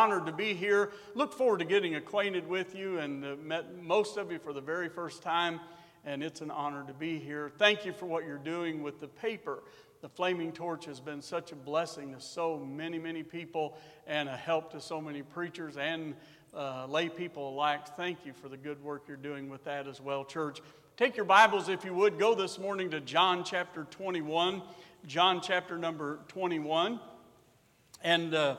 honored to be here. Look forward to getting acquainted with you and uh, met most of you for the very first time. And it's an honor to be here. Thank you for what you're doing with the paper. The Flaming Torch has been such a blessing to so many, many people and a help to so many preachers and uh, lay people alike. Thank you for the good work you're doing with that as well, church. Take your Bibles, if you would, go this morning to John chapter 21. John chapter number 21. And uh,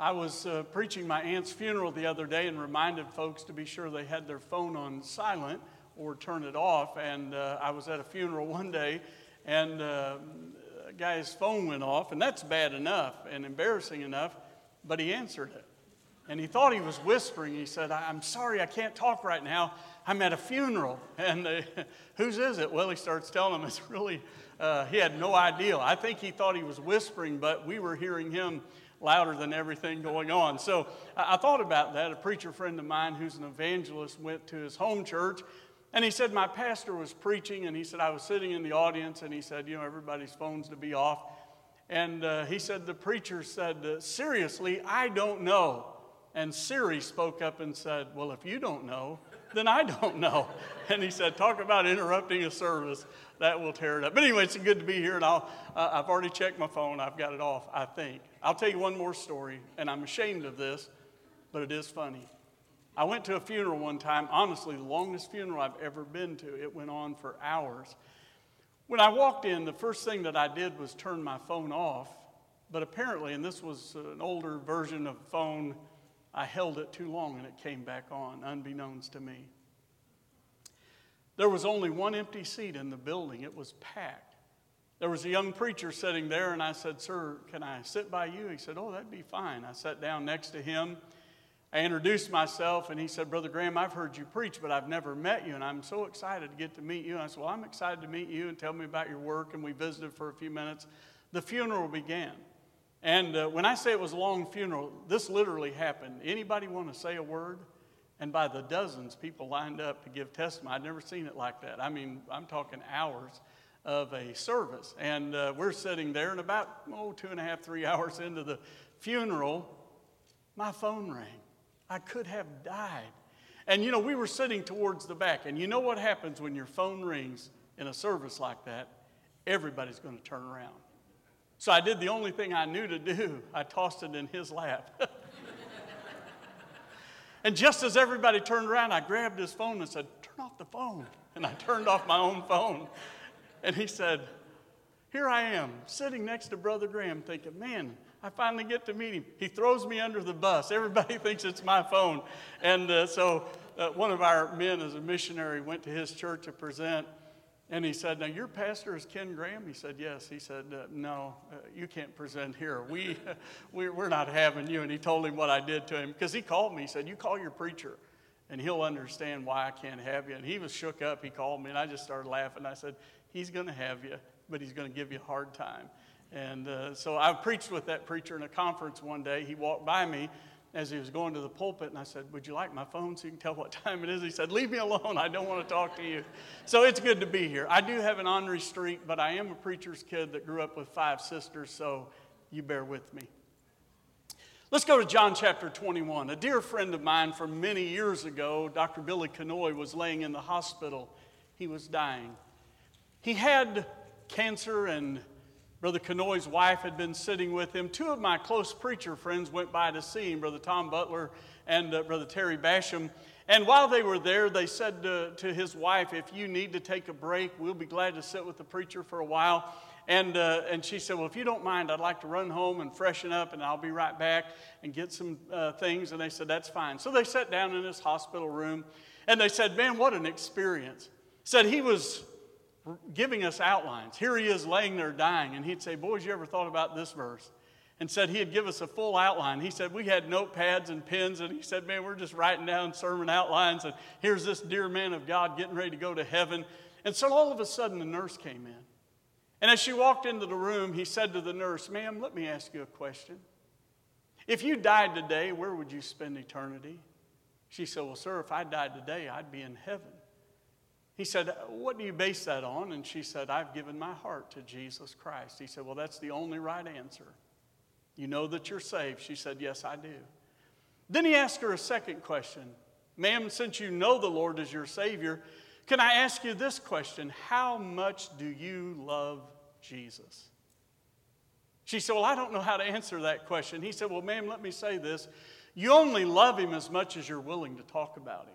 I was uh, preaching my aunt's funeral the other day and reminded folks to be sure they had their phone on silent or turn it off. And uh, I was at a funeral one day, and uh, a guy's phone went off, and that's bad enough and embarrassing enough, but he answered it. And he thought he was whispering. He said, I'm sorry, I can't talk right now. I'm at a funeral. And uh, whose is it? Well, he starts telling him it's really, uh, he had no idea. I think he thought he was whispering, but we were hearing him louder than everything going on. So I, thought about that. A preacher friend of mine who's an evangelist went to his home church and he said, My pastor was preaching, and he said, I was sitting in the audience, and he said, You know, everybody's phones to be off. And uh, he said, The preacher said, uh, Seriously, I don't know. And Siri spoke up and said, Well, if you don't know, then I don't know. And he said, Talk about interrupting a service. That will tear it up. But anyway, it's good to be here, and I'll, uh, I've already checked my phone. I've got it off, I think. I'll tell you one more story, and I'm ashamed of this, but it is funny. I went to a funeral one time, honestly, the longest funeral I've ever been to. It went on for hours. When I walked in, the first thing that I did was turn my phone off. But apparently, and this was an older version of phone, I held it too long and it came back on, unbeknownst to me. There was only one empty seat in the building, it was packed. There was a young preacher sitting there, and I said, Sir, can I sit by you? He said, Oh, that'd be fine. I sat down next to him. I introduced myself, and he said, Brother Graham, I've heard you preach, but I've never met you, and I'm so excited to get to meet you. And I said, Well, I'm excited to meet you, and tell me about your work. And we visited for a few minutes. The funeral began. And uh, when I say it was a long funeral, this literally happened. Anybody want to say a word? And by the dozens, people lined up to give testimony. I'd never seen it like that. I mean, I'm talking hours of a service. And uh, we're sitting there, and about, oh, two and a half, three hours into the funeral, my phone rang. I could have died. And you know, we were sitting towards the back, and you know what happens when your phone rings in a service like that? Everybody's going to turn around. So I did the only thing I knew to do I tossed it in his lap. and just as everybody turned around, I grabbed his phone and said, Turn off the phone. And I turned off my own phone. And he said, Here I am, sitting next to Brother Graham, thinking, Man, I finally get to meet him. He throws me under the bus. Everybody thinks it's my phone. And uh, so uh, one of our men, as a missionary, went to his church to present. And he said, Now, your pastor is Ken Graham? He said, Yes. He said, uh, No, uh, you can't present here. We, we're not having you. And he told him what I did to him because he called me. He said, You call your preacher and he'll understand why I can't have you. And he was shook up. He called me and I just started laughing. I said, He's going to have you, but he's going to give you a hard time. And uh, so I preached with that preacher in a conference one day. He walked by me as he was going to the pulpit, and I said, Would you like my phone so you can tell what time it is? He said, Leave me alone. I don't want to talk to you. So it's good to be here. I do have an ornery streak, but I am a preacher's kid that grew up with five sisters, so you bear with me. Let's go to John chapter 21. A dear friend of mine from many years ago, Dr. Billy Kanoy, was laying in the hospital. He was dying. He had cancer and Brother Kanoy's wife had been sitting with him. Two of my close preacher friends went by to see him, Brother Tom Butler and uh, Brother Terry Basham. And while they were there, they said to, to, his wife, If you need to take a break, we'll be glad to sit with the preacher for a while. And, uh, and she said, Well, if you don't mind, I'd like to run home and freshen up, and I'll be right back and get some uh, things. And they said, That's fine. So they sat down in his hospital room, and they said, Man, what an experience. Said he was giving us outlines. Here he is laying there dying, and he'd say, Boys, you ever thought about this verse? And said he'd give us a full outline. He said, We had notepads and pens, and he said, Man, we're just writing down sermon outlines, and here's this dear man of God getting ready to go to heaven. And so all of a sudden, the nurse came in. And as she walked into the room, he said to the nurse, Ma'am, let me ask you a question. If you died today, where would you spend eternity? She said, Well, sir, if I died today, I'd be in heaven. He said, What do you base that on? And she said, I've given my heart to Jesus Christ. He said, Well, that's the only right answer. You know that you're saved? She said, Yes, I do. Then he asked her a second question Ma'am, since you know the Lord is your Savior, can I ask you this question? How much do you love Jesus? She said, Well, I don't know how to answer that question. He said, Well, ma'am, let me say this. You only love him as much as you're willing to talk about him.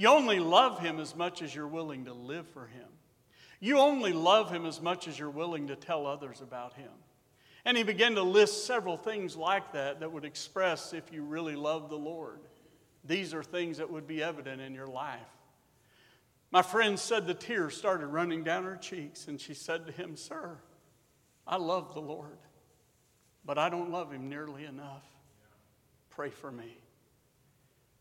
You only love him as much as you're willing to live for him. You only love him as much as you're willing to tell others about him. And he began to list several things like that that would express if you really love the Lord. These are things that would be evident in your life. My friend said the tears started running down her cheeks, and she said to him, Sir, I love the Lord, but I don't love him nearly enough. Pray for me.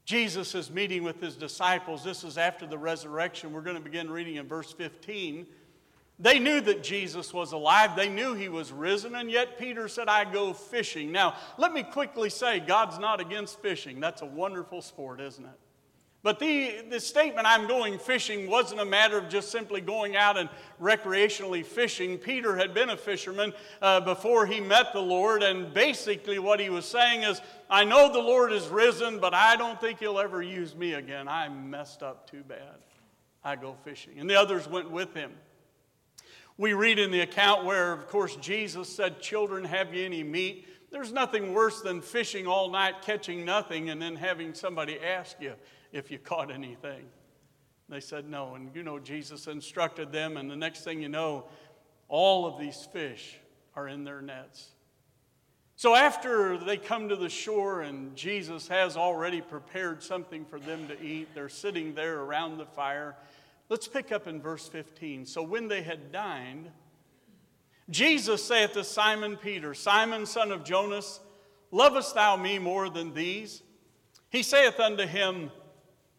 Jesus is meeting with his disciples. This is after the resurrection. We're going to begin reading in verse 15. They knew that Jesus was alive. They knew he was risen, and yet Peter said, I go fishing. Now, let me quickly say, God's not against fishing. That's a wonderful sport, isn't it? But the, the statement, I'm going fishing, wasn't a matter of just simply going out and recreationally fishing. Peter had been a fisherman uh, before he met the Lord, and basically what he was saying is, I know the Lord is risen, but I don't think he'll ever use me again. I messed up too bad. I go fishing. And the others went with him. We read in the account where, of course, Jesus said, Children, have you any meat? There's nothing worse than fishing all night, catching nothing, and then having somebody ask you, if you caught anything. They said no. And you know, Jesus instructed them, and the next thing you know, all of these fish are in their nets. So after they come to the shore and Jesus has already prepared something for them to eat, they're sitting there around the fire. Let's pick up in verse 15. So when they had dined, Jesus saith to Simon Peter, Simon, son of Jonas, lovest thou me more than these? He saith unto him,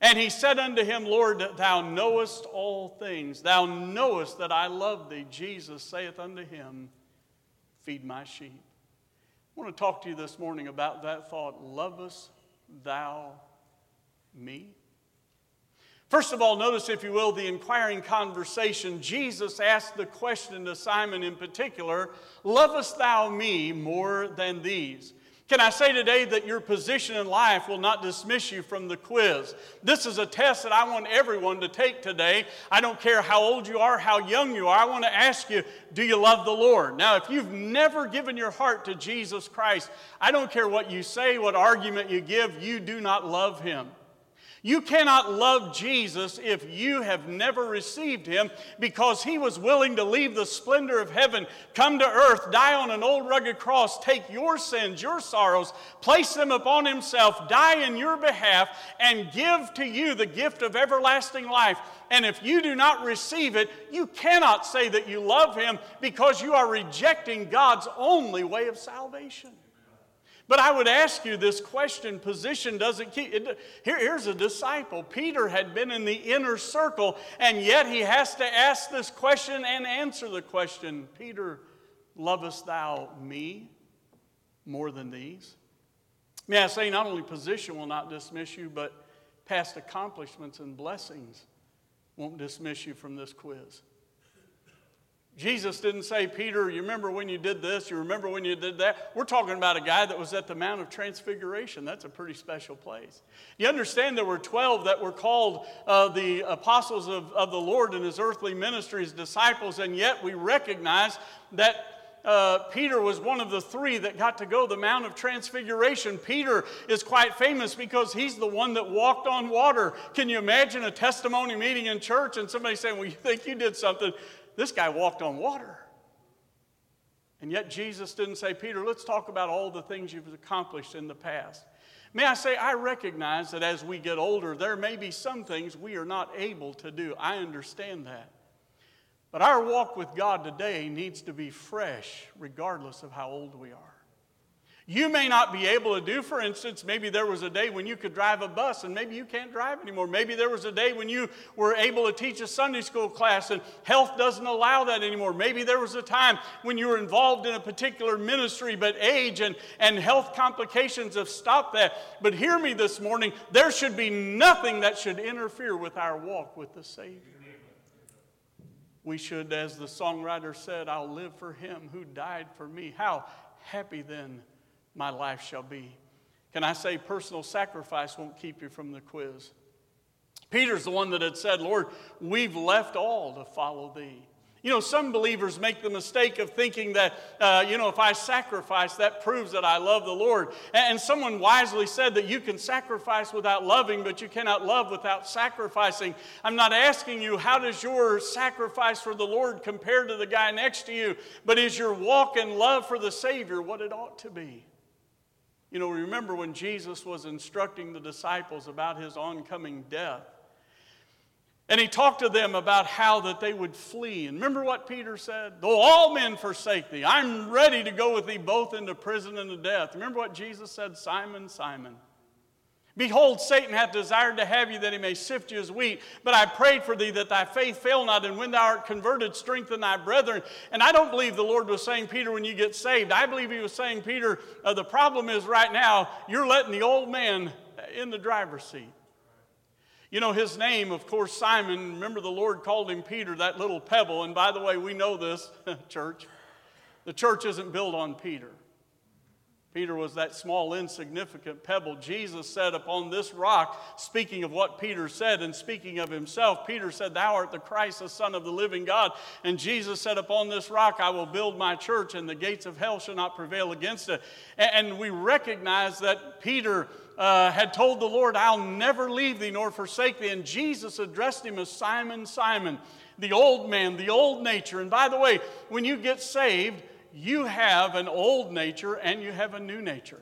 And he said unto him, Lord, thou knowest all things. Thou knowest that I love thee. Jesus saith unto him, Feed my sheep. I want to talk to you this morning about that thought Lovest thou me? First of all, notice, if you will, the inquiring conversation. Jesus asked the question to Simon in particular Lovest thou me more than these? Can I say today that your position in life will not dismiss you from the quiz? This is a test that I want everyone to take today. I don't care how old you are, how young you are. I want to ask you, do you love the Lord? Now, if you've never given your heart to Jesus Christ, I don't care what you say, what argument you give, you do not love him. You cannot love Jesus if you have never received him because he was willing to leave the splendor of heaven, come to earth, die on an old rugged cross, take your sins, your sorrows, place them upon himself, die in your behalf, and give to you the gift of everlasting life. And if you do not receive it, you cannot say that you love him because you are rejecting God's only way of salvation. But I would ask you this question position doesn't keep. It, here, here's a disciple. Peter had been in the inner circle, and yet he has to ask this question and answer the question Peter, lovest thou me more than these? May I say, not only position will not dismiss you, but past accomplishments and blessings won't dismiss you from this quiz. Jesus didn't say, Peter, you remember when you did this? You remember when you did that? We're talking about a guy that was at the Mount of Transfiguration. That's a pretty special place. You understand there were 12 that were called uh, the apostles of, of the Lord in his earthly ministry, his disciples, and yet we recognize that uh, Peter was one of the three that got to go the Mount of Transfiguration. Peter is quite famous because he's the one that walked on water. Can you imagine a testimony meeting in church and somebody saying, Well, you think you did something? This guy walked on water. And yet Jesus didn't say, Peter, let's talk about all the things you've accomplished in the past. May I say, I recognize that as we get older, there may be some things we are not able to do. I understand that. But our walk with God today needs to be fresh, regardless of how old we are. You may not be able to do. For instance, maybe there was a day when you could drive a bus and maybe you can't drive anymore. Maybe there was a day when you were able to teach a Sunday school class and health doesn't allow that anymore. Maybe there was a time when you were involved in a particular ministry, but age and, and health complications have stopped that. But hear me this morning there should be nothing that should interfere with our walk with the Savior. We should, as the songwriter said, I'll live for him who died for me. How happy then my life shall be. Can I say personal sacrifice won't keep you from the quiz? Peter's the one that had said, Lord, we've left all to follow thee. You know, some believers make the mistake of thinking that, uh, you know, if I sacrifice, that proves that I love the Lord. And someone wisely said that you can sacrifice without loving, but you cannot love without sacrificing. I'm not asking you, how does your sacrifice for the Lord compare to the guy next to you? But is your walk in love for the Savior what it ought to be? You know, remember when Jesus was instructing the disciples about his oncoming death. And he talked to them about how that they would flee. And remember what Peter said? Though all men forsake thee, I'm ready to go with thee both into prison and to death. Remember what Jesus said? Simon, Simon. Behold, Satan hath desired to have you that he may sift you as wheat. But I prayed for thee that thy faith fail not, and when thou art converted, strengthen thy brethren. And I don't believe the Lord was saying, Peter, when you get saved. I believe he was saying, Peter, uh, the problem is right now, you're letting the old man in the driver's seat. You know, his name, of course, Simon, remember the Lord called him Peter, that little pebble. And by the way, we know this, church. The church isn't built on Peter. Peter was that small, insignificant pebble. Jesus said, Upon this rock, speaking of what Peter said and speaking of himself, Peter said, Thou art the Christ, the Son of the living God. And Jesus said, Upon this rock I will build my church, and the gates of hell shall not prevail against it. And we recognize that Peter. Uh, had told the Lord, I'll never leave thee nor forsake thee. And Jesus addressed him as Simon, Simon, the old man, the old nature. And by the way, when you get saved, you have an old nature and you have a new nature.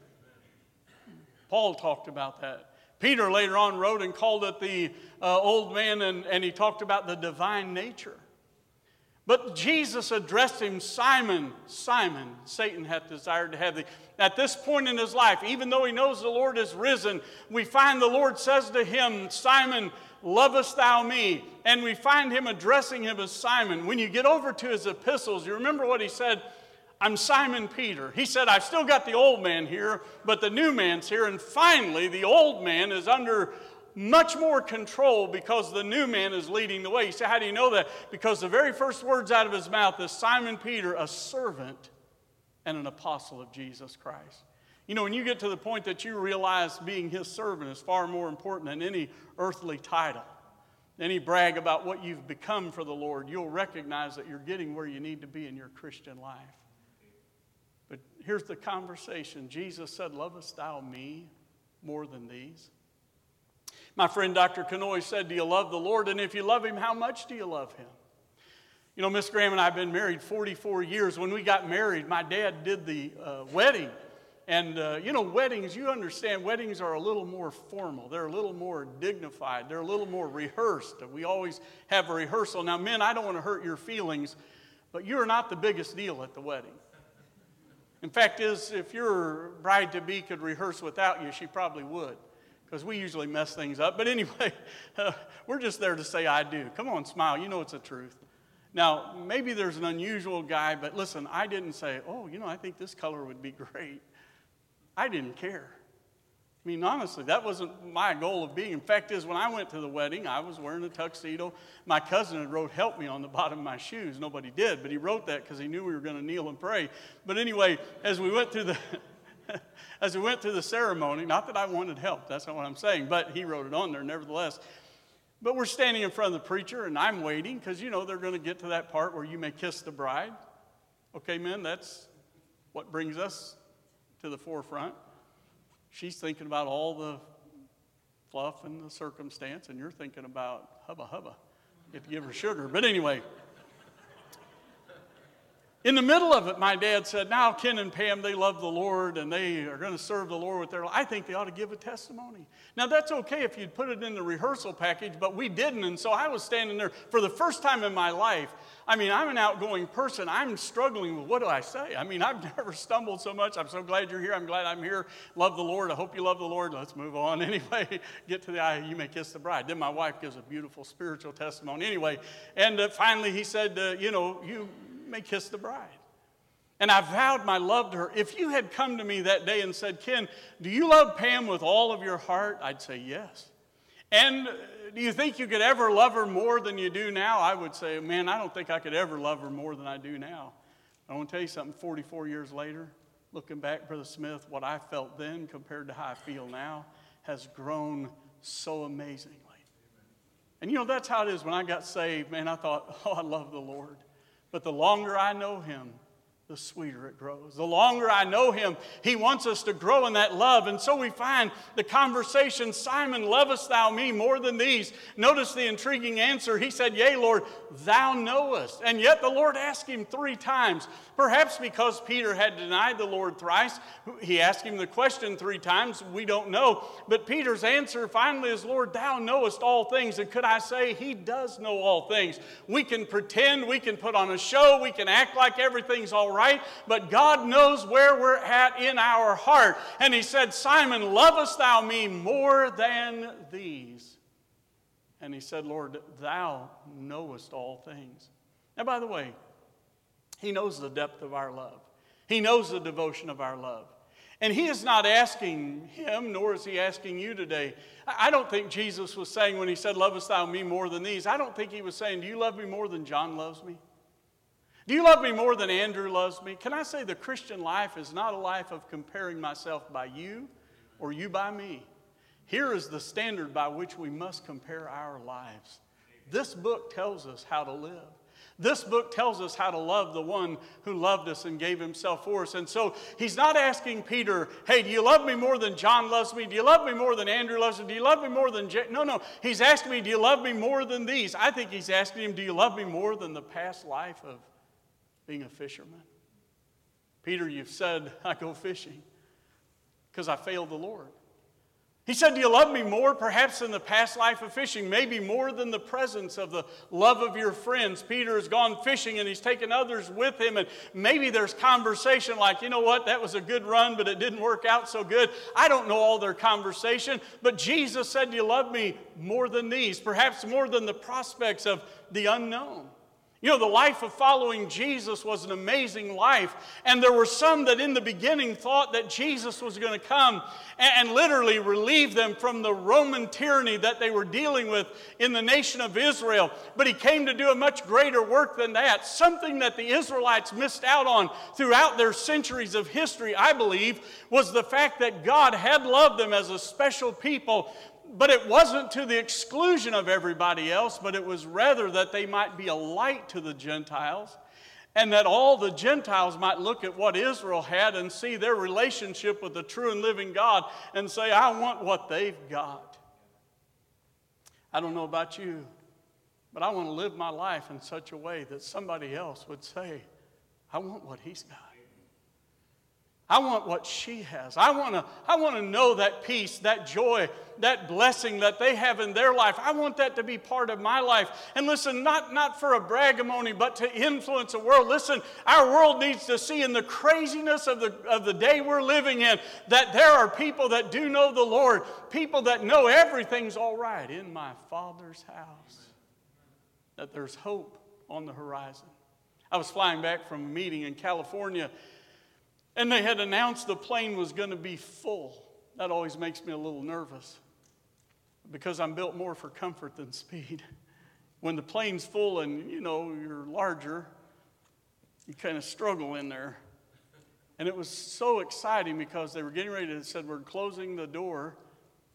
Paul talked about that. Peter later on wrote and called it the uh, old man, and, and he talked about the divine nature. But Jesus addressed him, Simon, Simon, Satan hath desired to have thee. At this point in his life, even though he knows the Lord is risen, we find the Lord says to him, Simon, lovest thou me? And we find him addressing him as Simon. When you get over to his epistles, you remember what he said? I'm Simon Peter. He said, I've still got the old man here, but the new man's here. And finally, the old man is under much more control because the new man is leading the way. He said, How do you know that? Because the very first words out of his mouth is Simon Peter, a servant and an apostle of Jesus Christ. You know, when you get to the point that you realize being his servant is far more important than any earthly title, any brag about what you've become for the Lord, you'll recognize that you're getting where you need to be in your Christian life here's the conversation Jesus said, Lovest thou me more than these? My friend Dr. Kanoy said, Do you love the Lord? And if you love him, how much do you love him? You know, Miss Graham and I have been married 44 years. When we got married, my dad did the uh, wedding. And, uh, you know, weddings, you understand, weddings are a little more formal. They're a little more dignified. They're a little more rehearsed. We always have a rehearsal. Now, men, I don't want to hurt your feelings, but you're not the biggest deal at the wedding. In fact, is if your bride to be could rehearse without you, she probably would, because we usually mess things up. But anyway, we're just there to say, I do. Come on, smile. You know it's the truth. Now, maybe there's an unusual guy, but listen, I didn't say, oh, you know, I think this color would be great. I didn't care. I mean, honestly, that wasn't my goal of being. In fact, is when I went to the wedding, I was wearing a tuxedo. My cousin had wrote "Help me" on the bottom of my shoes. Nobody did, but he wrote that because he knew we were going to kneel and pray. But anyway, as we went through the as we went through the ceremony, not that I wanted help, that's not what I'm saying, but he wrote it on there nevertheless. But we're standing in front of the preacher, and I'm waiting because you know they're going to get to that part where you may kiss the bride. Okay, men, that's what brings us to the forefront she's thinking about all the fluff and the circumstance, and you're thinking about hubba hubba. Get to give her sugar. But anyway, In the middle of it, my dad said, Now, Ken and Pam, they love the Lord and they are going to serve the Lord with their life. I think they ought to give a testimony. Now, that's okay if you'd put it in the rehearsal package, but we didn't. And so I was standing there for the first time in my life. I mean, I'm an outgoing person. I'm struggling with what do I say? I mean, I've never stumbled so much. I'm so glad you're here. I'm glad I'm here. Love the Lord. I hope you love the Lord. Let's move on. Anyway, get to the eye. You may kiss the bride. Then my wife gives a beautiful spiritual testimony. Anyway, and uh, finally he said, uh, You know, you may kiss the bride. And I vowed my love to her. If you had come to me that day and said, Ken, do you love Pam with all of your heart? I'd say yes. And do you think you could ever love her more than you do now? I would say, man, I don't think I could ever love her more than I do now. I want to tell you something 44 years later, looking back, Brother Smith, what I felt then compared to how I feel now has grown so amazingly. And you know, that's how it is when I got saved, man. I thought, oh, I love the Lord. But the longer I know Him, the sweeter it grows. The longer I know him, he wants us to grow in that love. And so we find the conversation Simon, lovest thou me more than these? Notice the intriguing answer. He said, Yea, Lord, thou knowest. And yet the Lord asked him three times. Perhaps because Peter had denied the Lord thrice, he asked him the question three times. We don't know. But Peter's answer finally is, Lord, thou knowest all things. And could I say, he does know all things? We can pretend, we can put on a show, we can act like everything's all right, but God knows where we're at in our heart. And he said, Simon, lovest thou me more than these? And he said, Lord, thou knowest all things. Now, by the way, he knows the depth of our love. He knows the devotion of our love. And he is not asking him, nor is he asking you today. I don't think Jesus was saying when he said, Lovest thou me more than these? I don't think he was saying, Do you love me more than John loves me? Do you love me more than Andrew loves me? Can I say the Christian life is not a life of comparing myself by you or you by me? Here is the standard by which we must compare our lives. This book tells us how to live. This book tells us how to love the one who loved us and gave himself for us. And so he's not asking Peter, hey, do you love me more than John loves me? Do you love me more than Andrew loves me? Do you love me more than? No, no. He's asking me, do you love me more than these? I think he's asking him, do you love me more than the past life of being a fisherman. Peter, you've said, I go fishing because I failed the Lord. He said, Do you love me more, perhaps, than the past life of fishing? Maybe more than the presence of the love of your friends. Peter has gone fishing and he's taken others with him, and maybe there's conversation like, You know what, that was a good run, but it didn't work out so good. I don't know all their conversation, but Jesus said, Do you love me more than these? Perhaps more than the prospects of the unknown. You know, the life of following Jesus was an amazing life. And there were some that in the beginning thought that Jesus was going to come and, and, literally relieve them from the Roman tyranny that they were dealing with in the nation of Israel. But he came to do a much greater work than that. Something that the Israelites missed out on throughout their centuries of history, I believe, was the fact that God had loved them as a special people but it wasn't to the exclusion of everybody else, but it was rather that they might be a light to the Gentiles and that all the Gentiles might look at what Israel had and see their relationship with the true and living God and say, I want what they've got. I don't know about you, but I want to live my life in such a way that somebody else would say, I want what he's got. I want what she has. I want to I want to know that peace, that joy, that blessing that they have in their life. I want that to be part of my life. And listen, not, not for a bragamony, but to influence the world. Listen, our world needs to see in the craziness of the, of the day we're living in that there are people that do know the Lord, people that know everything's all right in my Father's house, that there's hope on the horizon. I was flying back from a meeting in California and they had announced the plane was going to be full. That always makes me a little nervous because I'm built more for comfort than speed. When the plane's full and you know you're larger, you kind of struggle in there. And it was so exciting because they were getting ready to said we're closing the door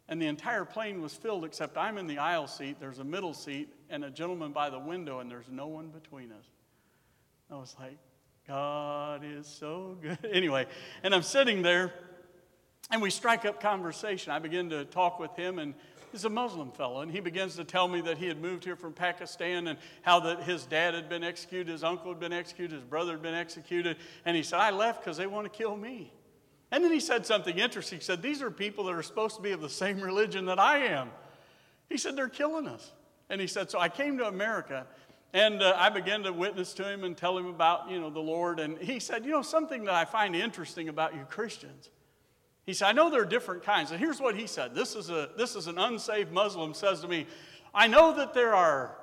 and the entire plane was filled except I'm in the aisle seat, there's a middle seat and a gentleman by the window and there's no one between us. I was like, God is so good. Anyway, and I'm sitting there and we strike up conversation. I begin to talk with him and He's a Muslim fellow, and he begins to tell me that he had moved here from Pakistan and how that his dad had been executed, his uncle had been executed, his brother had been executed. And he said, I left because they want to kill me. And then he said something interesting. He said, These are people that are supposed to be of the same religion that I am. He said, They're killing us. And he said, So I came to America and uh, I began to witness to him and tell him about, you know, the Lord. And he said, You know, something that I find interesting about you Christians he said, I know there are different kinds. And here's what he said. This is, a, this is an unsaved Muslim says to me, I know that there are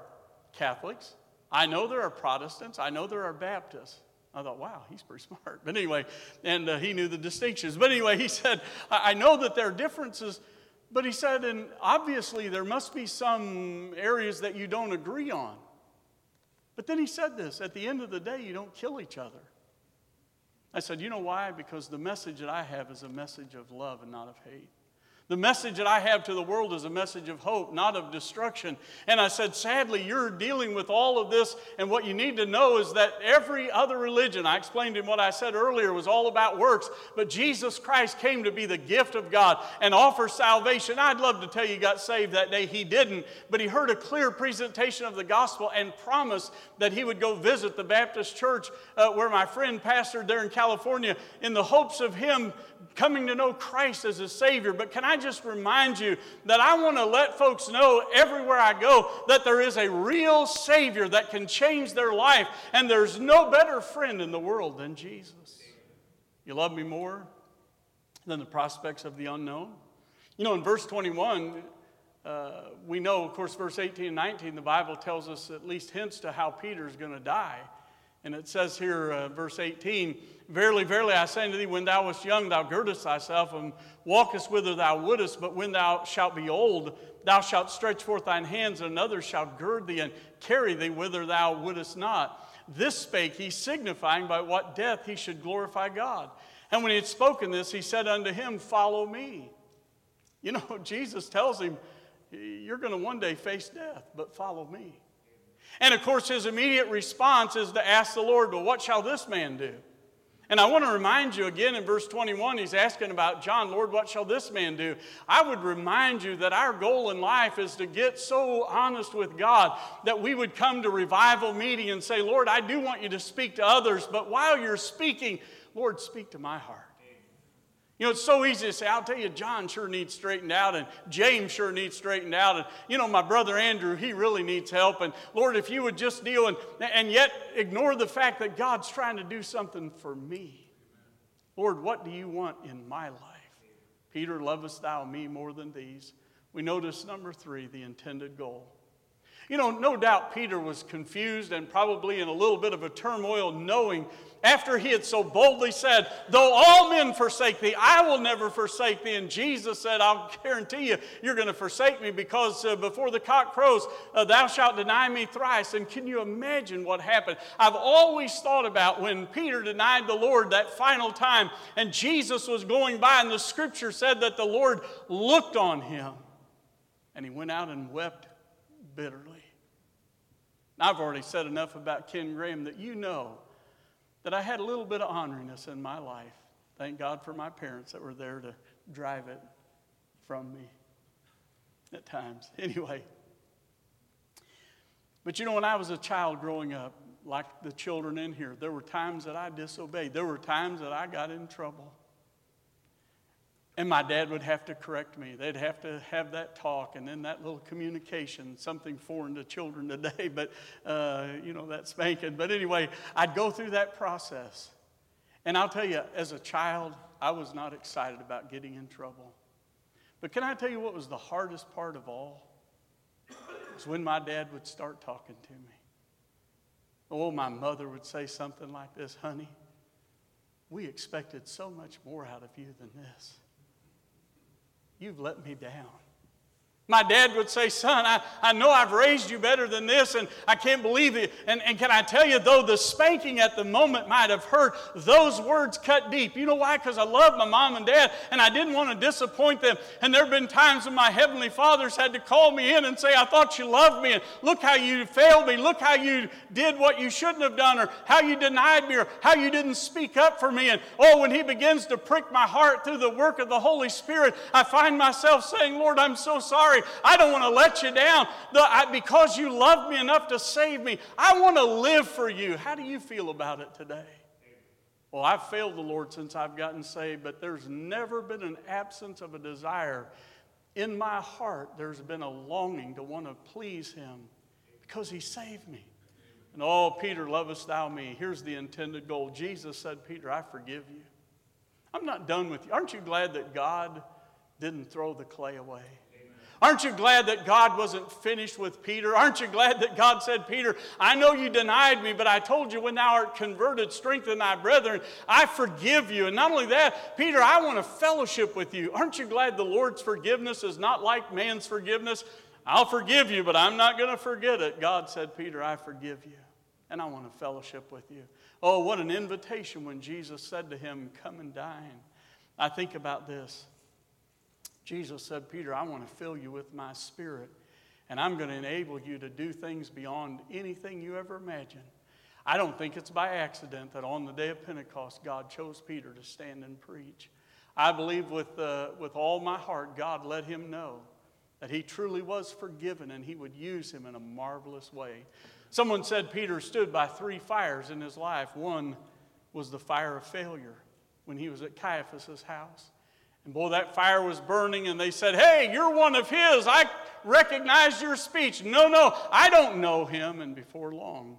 Catholics. I know there are Protestants. I know there are Baptists. I thought, wow, he's pretty smart. But anyway, and uh, he knew the distinctions. But anyway, he said, I, I know that there are differences. But he said, and obviously there must be some areas that you don't agree on. But then he said this at the end of the day, you don't kill each other. I said, You know why? Because the message that I have is a message of love and not of hate. The message that I have to the world is a message of hope, not of destruction. And I said, sadly, you're dealing with all of this, and what you need to know is that every other religion, I explained in what I said earlier, was all about works, but Jesus Christ came to be the gift of God and offer salvation. I'd love to tell you he got saved that day. He didn't, but he heard a clear presentation of the gospel and promised that he would go visit the Baptist church uh, where my friend pastored there in California in the hopes of him coming to know Christ as a Savior. But can I just remind you that I want to let folks know everywhere I go that there is a real Savior that can change their life, and there's no better friend in the world than Jesus. You love me more than the prospects of the unknown? You know, in verse 21, uh, we know, of course, verse 18 and 19, the Bible tells us at least hints to how Peter's going to die. And it says here, uh, verse 18, Verily, verily, I say unto thee, when thou wast young, thou girdest thyself and walkest whither thou wouldest, but when thou shalt be old, thou shalt stretch forth thine hands, and another shall gird thee and carry thee whither thou wouldest not. This spake he, signifying by what death he should glorify God. And when he had spoken this, he said unto him, Follow me. You know, Jesus tells him, You're going to one day face death, but follow me. And of course, his immediate response is to ask the Lord, Well, what shall this man do? And I want to remind you again in verse 21, he's asking about John, Lord, what shall this man do? I would remind you that our goal in life is to get so honest with God that we would come to revival meeting and say, Lord, I do want you to speak to others, but while you're speaking, Lord, speak to my heart. You know, it's so easy to say, I'll tell you, John sure needs straightened out, and James sure needs straightened out, and, you know, my brother Andrew, he really needs help. And Lord, if you would just deal, and, and yet ignore the fact that God's trying to do something for me. Lord, what do you want in my life? Peter, lovest thou me more than these? We notice number three, the intended goal. You know, no doubt Peter was confused and probably in a little bit of a turmoil, knowing after he had so boldly said, Though all men forsake thee, I will never forsake thee. And Jesus said, I'll guarantee you, you're going to forsake me because uh, before the cock crows, uh, thou shalt deny me thrice. And can you imagine what happened? I've always thought about when Peter denied the Lord that final time, and Jesus was going by, and the scripture said that the Lord looked on him, and he went out and wept bitterly. I've already said enough about Ken Graham that you know that I had a little bit of honoriness in my life. Thank God for my parents that were there to drive it from me at times. Anyway. But you know, when I was a child growing up, like the children in here, there were times that I disobeyed. There were times that I got in trouble. And my dad would have to correct me. They'd have to have that talk and then that little communication, something foreign to children today, but, uh, you know, that spanking. But anyway, I'd go through that process. And I'll tell you, as a child, I was not excited about getting in trouble. But can I tell you what was the hardest part of all? It was when my dad would start talking to me. Oh, my mother would say something like this Honey, we expected so much more out of you than this. You've let me down. My dad would say, Son, I, I know I've raised you better than this, and I can't believe it. And, and can I tell you, though the spanking at the moment might have hurt, those words cut deep. You know why? Because I love my mom and dad, and I didn't want to disappoint them. And there have been times when my heavenly fathers had to call me in and say, I thought you loved me, and look how you failed me. Look how you did what you shouldn't have done, or how you denied me, or how you didn't speak up for me. And oh, when he begins to prick my heart through the work of the Holy Spirit, I find myself saying, Lord, I'm so sorry. I don't want to let you down. The, I, because you loved me enough to save me, I want to live for you. How do you feel about it today? Well, I've failed the Lord since I've gotten saved, but there's never been an absence of a desire. In my heart, there's been a longing to want to please Him because He saved me. And oh, Peter, lovest thou me? Here's the intended goal. Jesus said, Peter, I forgive you. I'm not done with you. Aren't you glad that God didn't throw the clay away? Aren't you glad that God wasn't finished with Peter? Aren't you glad that God said, Peter, I know you denied me, but I told you when thou art converted, strengthen thy brethren. I forgive you. And not only that, Peter, I want to fellowship with you. Aren't you glad the Lord's forgiveness is not like man's forgiveness? I'll forgive you, but I'm not going to forget it. God said, Peter, I forgive you, and I want to fellowship with you. Oh, what an invitation when Jesus said to him, Come and dine. I think about this. Jesus said, Peter, I want to fill you with my spirit, and I'm going to enable you to do things beyond anything you ever imagined. I don't think it's by accident that on the day of Pentecost, God chose Peter to stand and preach. I believe with, uh, with all my heart, God let him know that he truly was forgiven and he would use him in a marvelous way. Someone said Peter stood by three fires in his life. One was the fire of failure when he was at Caiaphas's house. And boy, that fire was burning, and they said, Hey, you're one of his. I recognize your speech. No, no, I don't know him. And before long,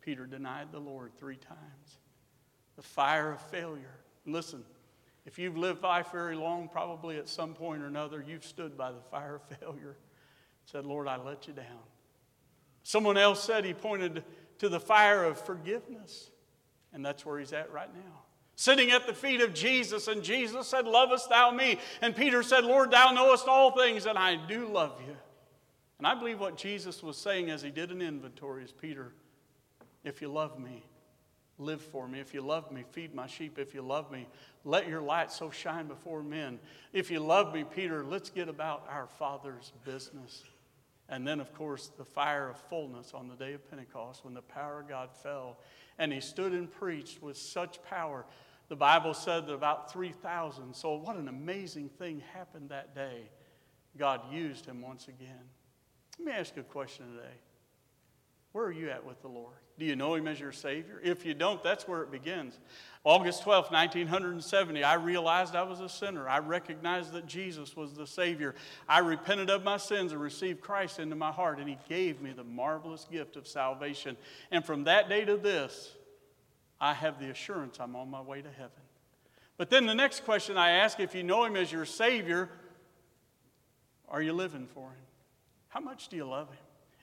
Peter denied the Lord three times. The fire of failure. Listen, if you've lived life very long, probably at some point or another, you've stood by the fire of failure. Said, Lord, I let you down. Someone else said he pointed to the fire of forgiveness. And that's where he's at right now sitting at the feet of Jesus, and Jesus said, Lovest thou me? And Peter said, Lord, thou knowest all things, and I do love you. And I believe what Jesus was saying as he did an inventory is, Peter, if you love me, live for me. If you love me, feed my sheep. If you love me, let your light so shine before men. If you love me, Peter, let's get about our Father's business. And then, of course, the fire of fullness on the day of Pentecost when the power of God fell. And he stood and preached with such power the Bible said that about 3,000. So, what an amazing thing happened that day. God used him once again. Let me ask you a question today. Where are you at with the Lord? Do you know him as your Savior? If you don't, that's where it begins. August 12, 1970, I realized I was a sinner. I recognized that Jesus was the Savior. I repented of my sins and received Christ into my heart, and He gave me the marvelous gift of salvation. And from that day to this, I have the assurance I'm on my way to heaven. But then the next question I ask if you know Him as your Savior, are you living for Him? How much do you love Him?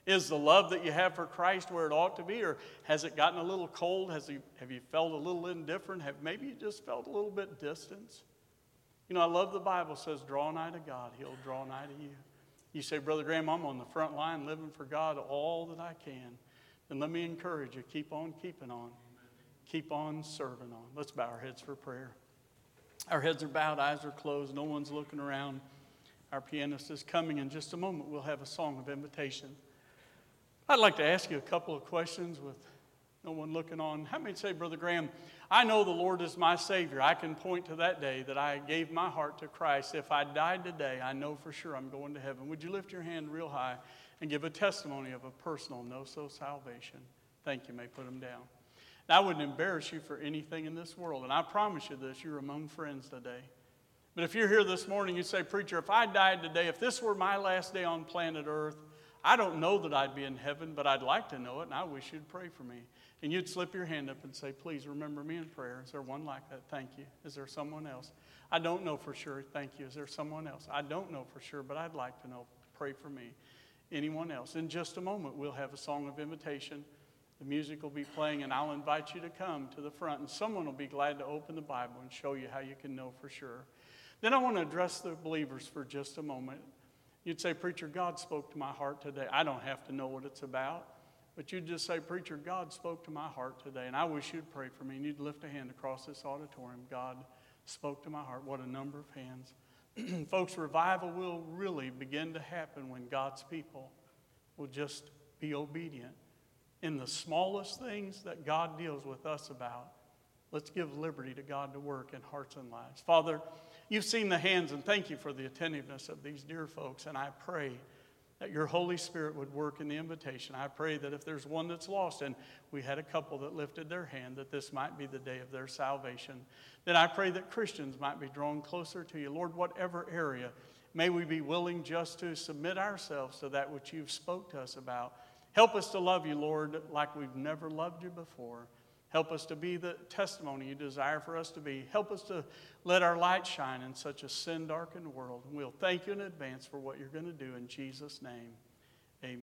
Is the love that you have for Christ where it ought to be, or has it gotten a little cold? Has he, have you felt a little indifferent? Have maybe you just felt a little bit distance? You know, I love the Bible says, draw nigh to God, He'll draw nigh to you. You say, Brother Graham, I'm on the front line living for God all that I can. Then let me encourage you, keep on keeping on keep on serving on. Let's bow our heads for prayer. Our heads are bowed, eyes are closed, no one's looking around. Our pianist is coming in just a moment. We'll have a song of invitation. I'd like to ask you a couple of questions with no one looking on. How many say, Brother Graham, I know the Lord is my Savior. I can point to that day that I gave my heart to Christ. If I died today, I know for sure I'm going to heaven. Would you lift your hand real high and give a testimony of a personal no so salvation? Thank you. may put them down. I wouldn't embarrass you for anything in this world. And I promise you this, you're among friends today. But if you're here this morning, you say, Preacher, if I died today, if this were my last day on planet Earth, I don't know that I'd be in heaven, but I'd like to know it, and I wish you'd pray for me. And you'd slip your hand up and say, Please remember me in prayer. Is there one like that? Thank you. Is there someone else? I don't know for sure. Thank you. Is there someone else? I don't know for sure, but I'd like to know. Pray for me. Anyone else? In just a moment, we'll have a song of invitation. The music will be playing, and I'll invite you to come to the front, and someone will be glad to open the Bible and show you how you can know for sure. Then I want to address the believers for just a moment. You'd say, Preacher, God spoke to my heart today. I don't have to know what it's about, but you'd just say, Preacher, God spoke to my heart today, and I wish you'd pray for me. And you'd lift a hand across this auditorium. God spoke to my heart. What a number of hands. Folks, revival will really begin to happen when God's people will just be obedient in the smallest things that God deals with us about, let's give liberty to God to work in hearts and lives. Father, You've seen the hands, and thank you for the attentiveness of these dear folks. And I pray that your Holy Spirit would work in the invitation. I pray that if there's one that's lost, and we had a couple that lifted their hand, that this might be the day of their salvation. That I pray that Christians might be drawn closer to you. Lord, whatever area, may we be willing just to submit ourselves to that which you've spoke to us about. Help us to love you, Lord, like we've never loved you before. Help us to be the testimony you desire for us to be. Help us to let our light shine in such a sin darkened world. And we'll thank you in advance for what you're going to do in Jesus' name.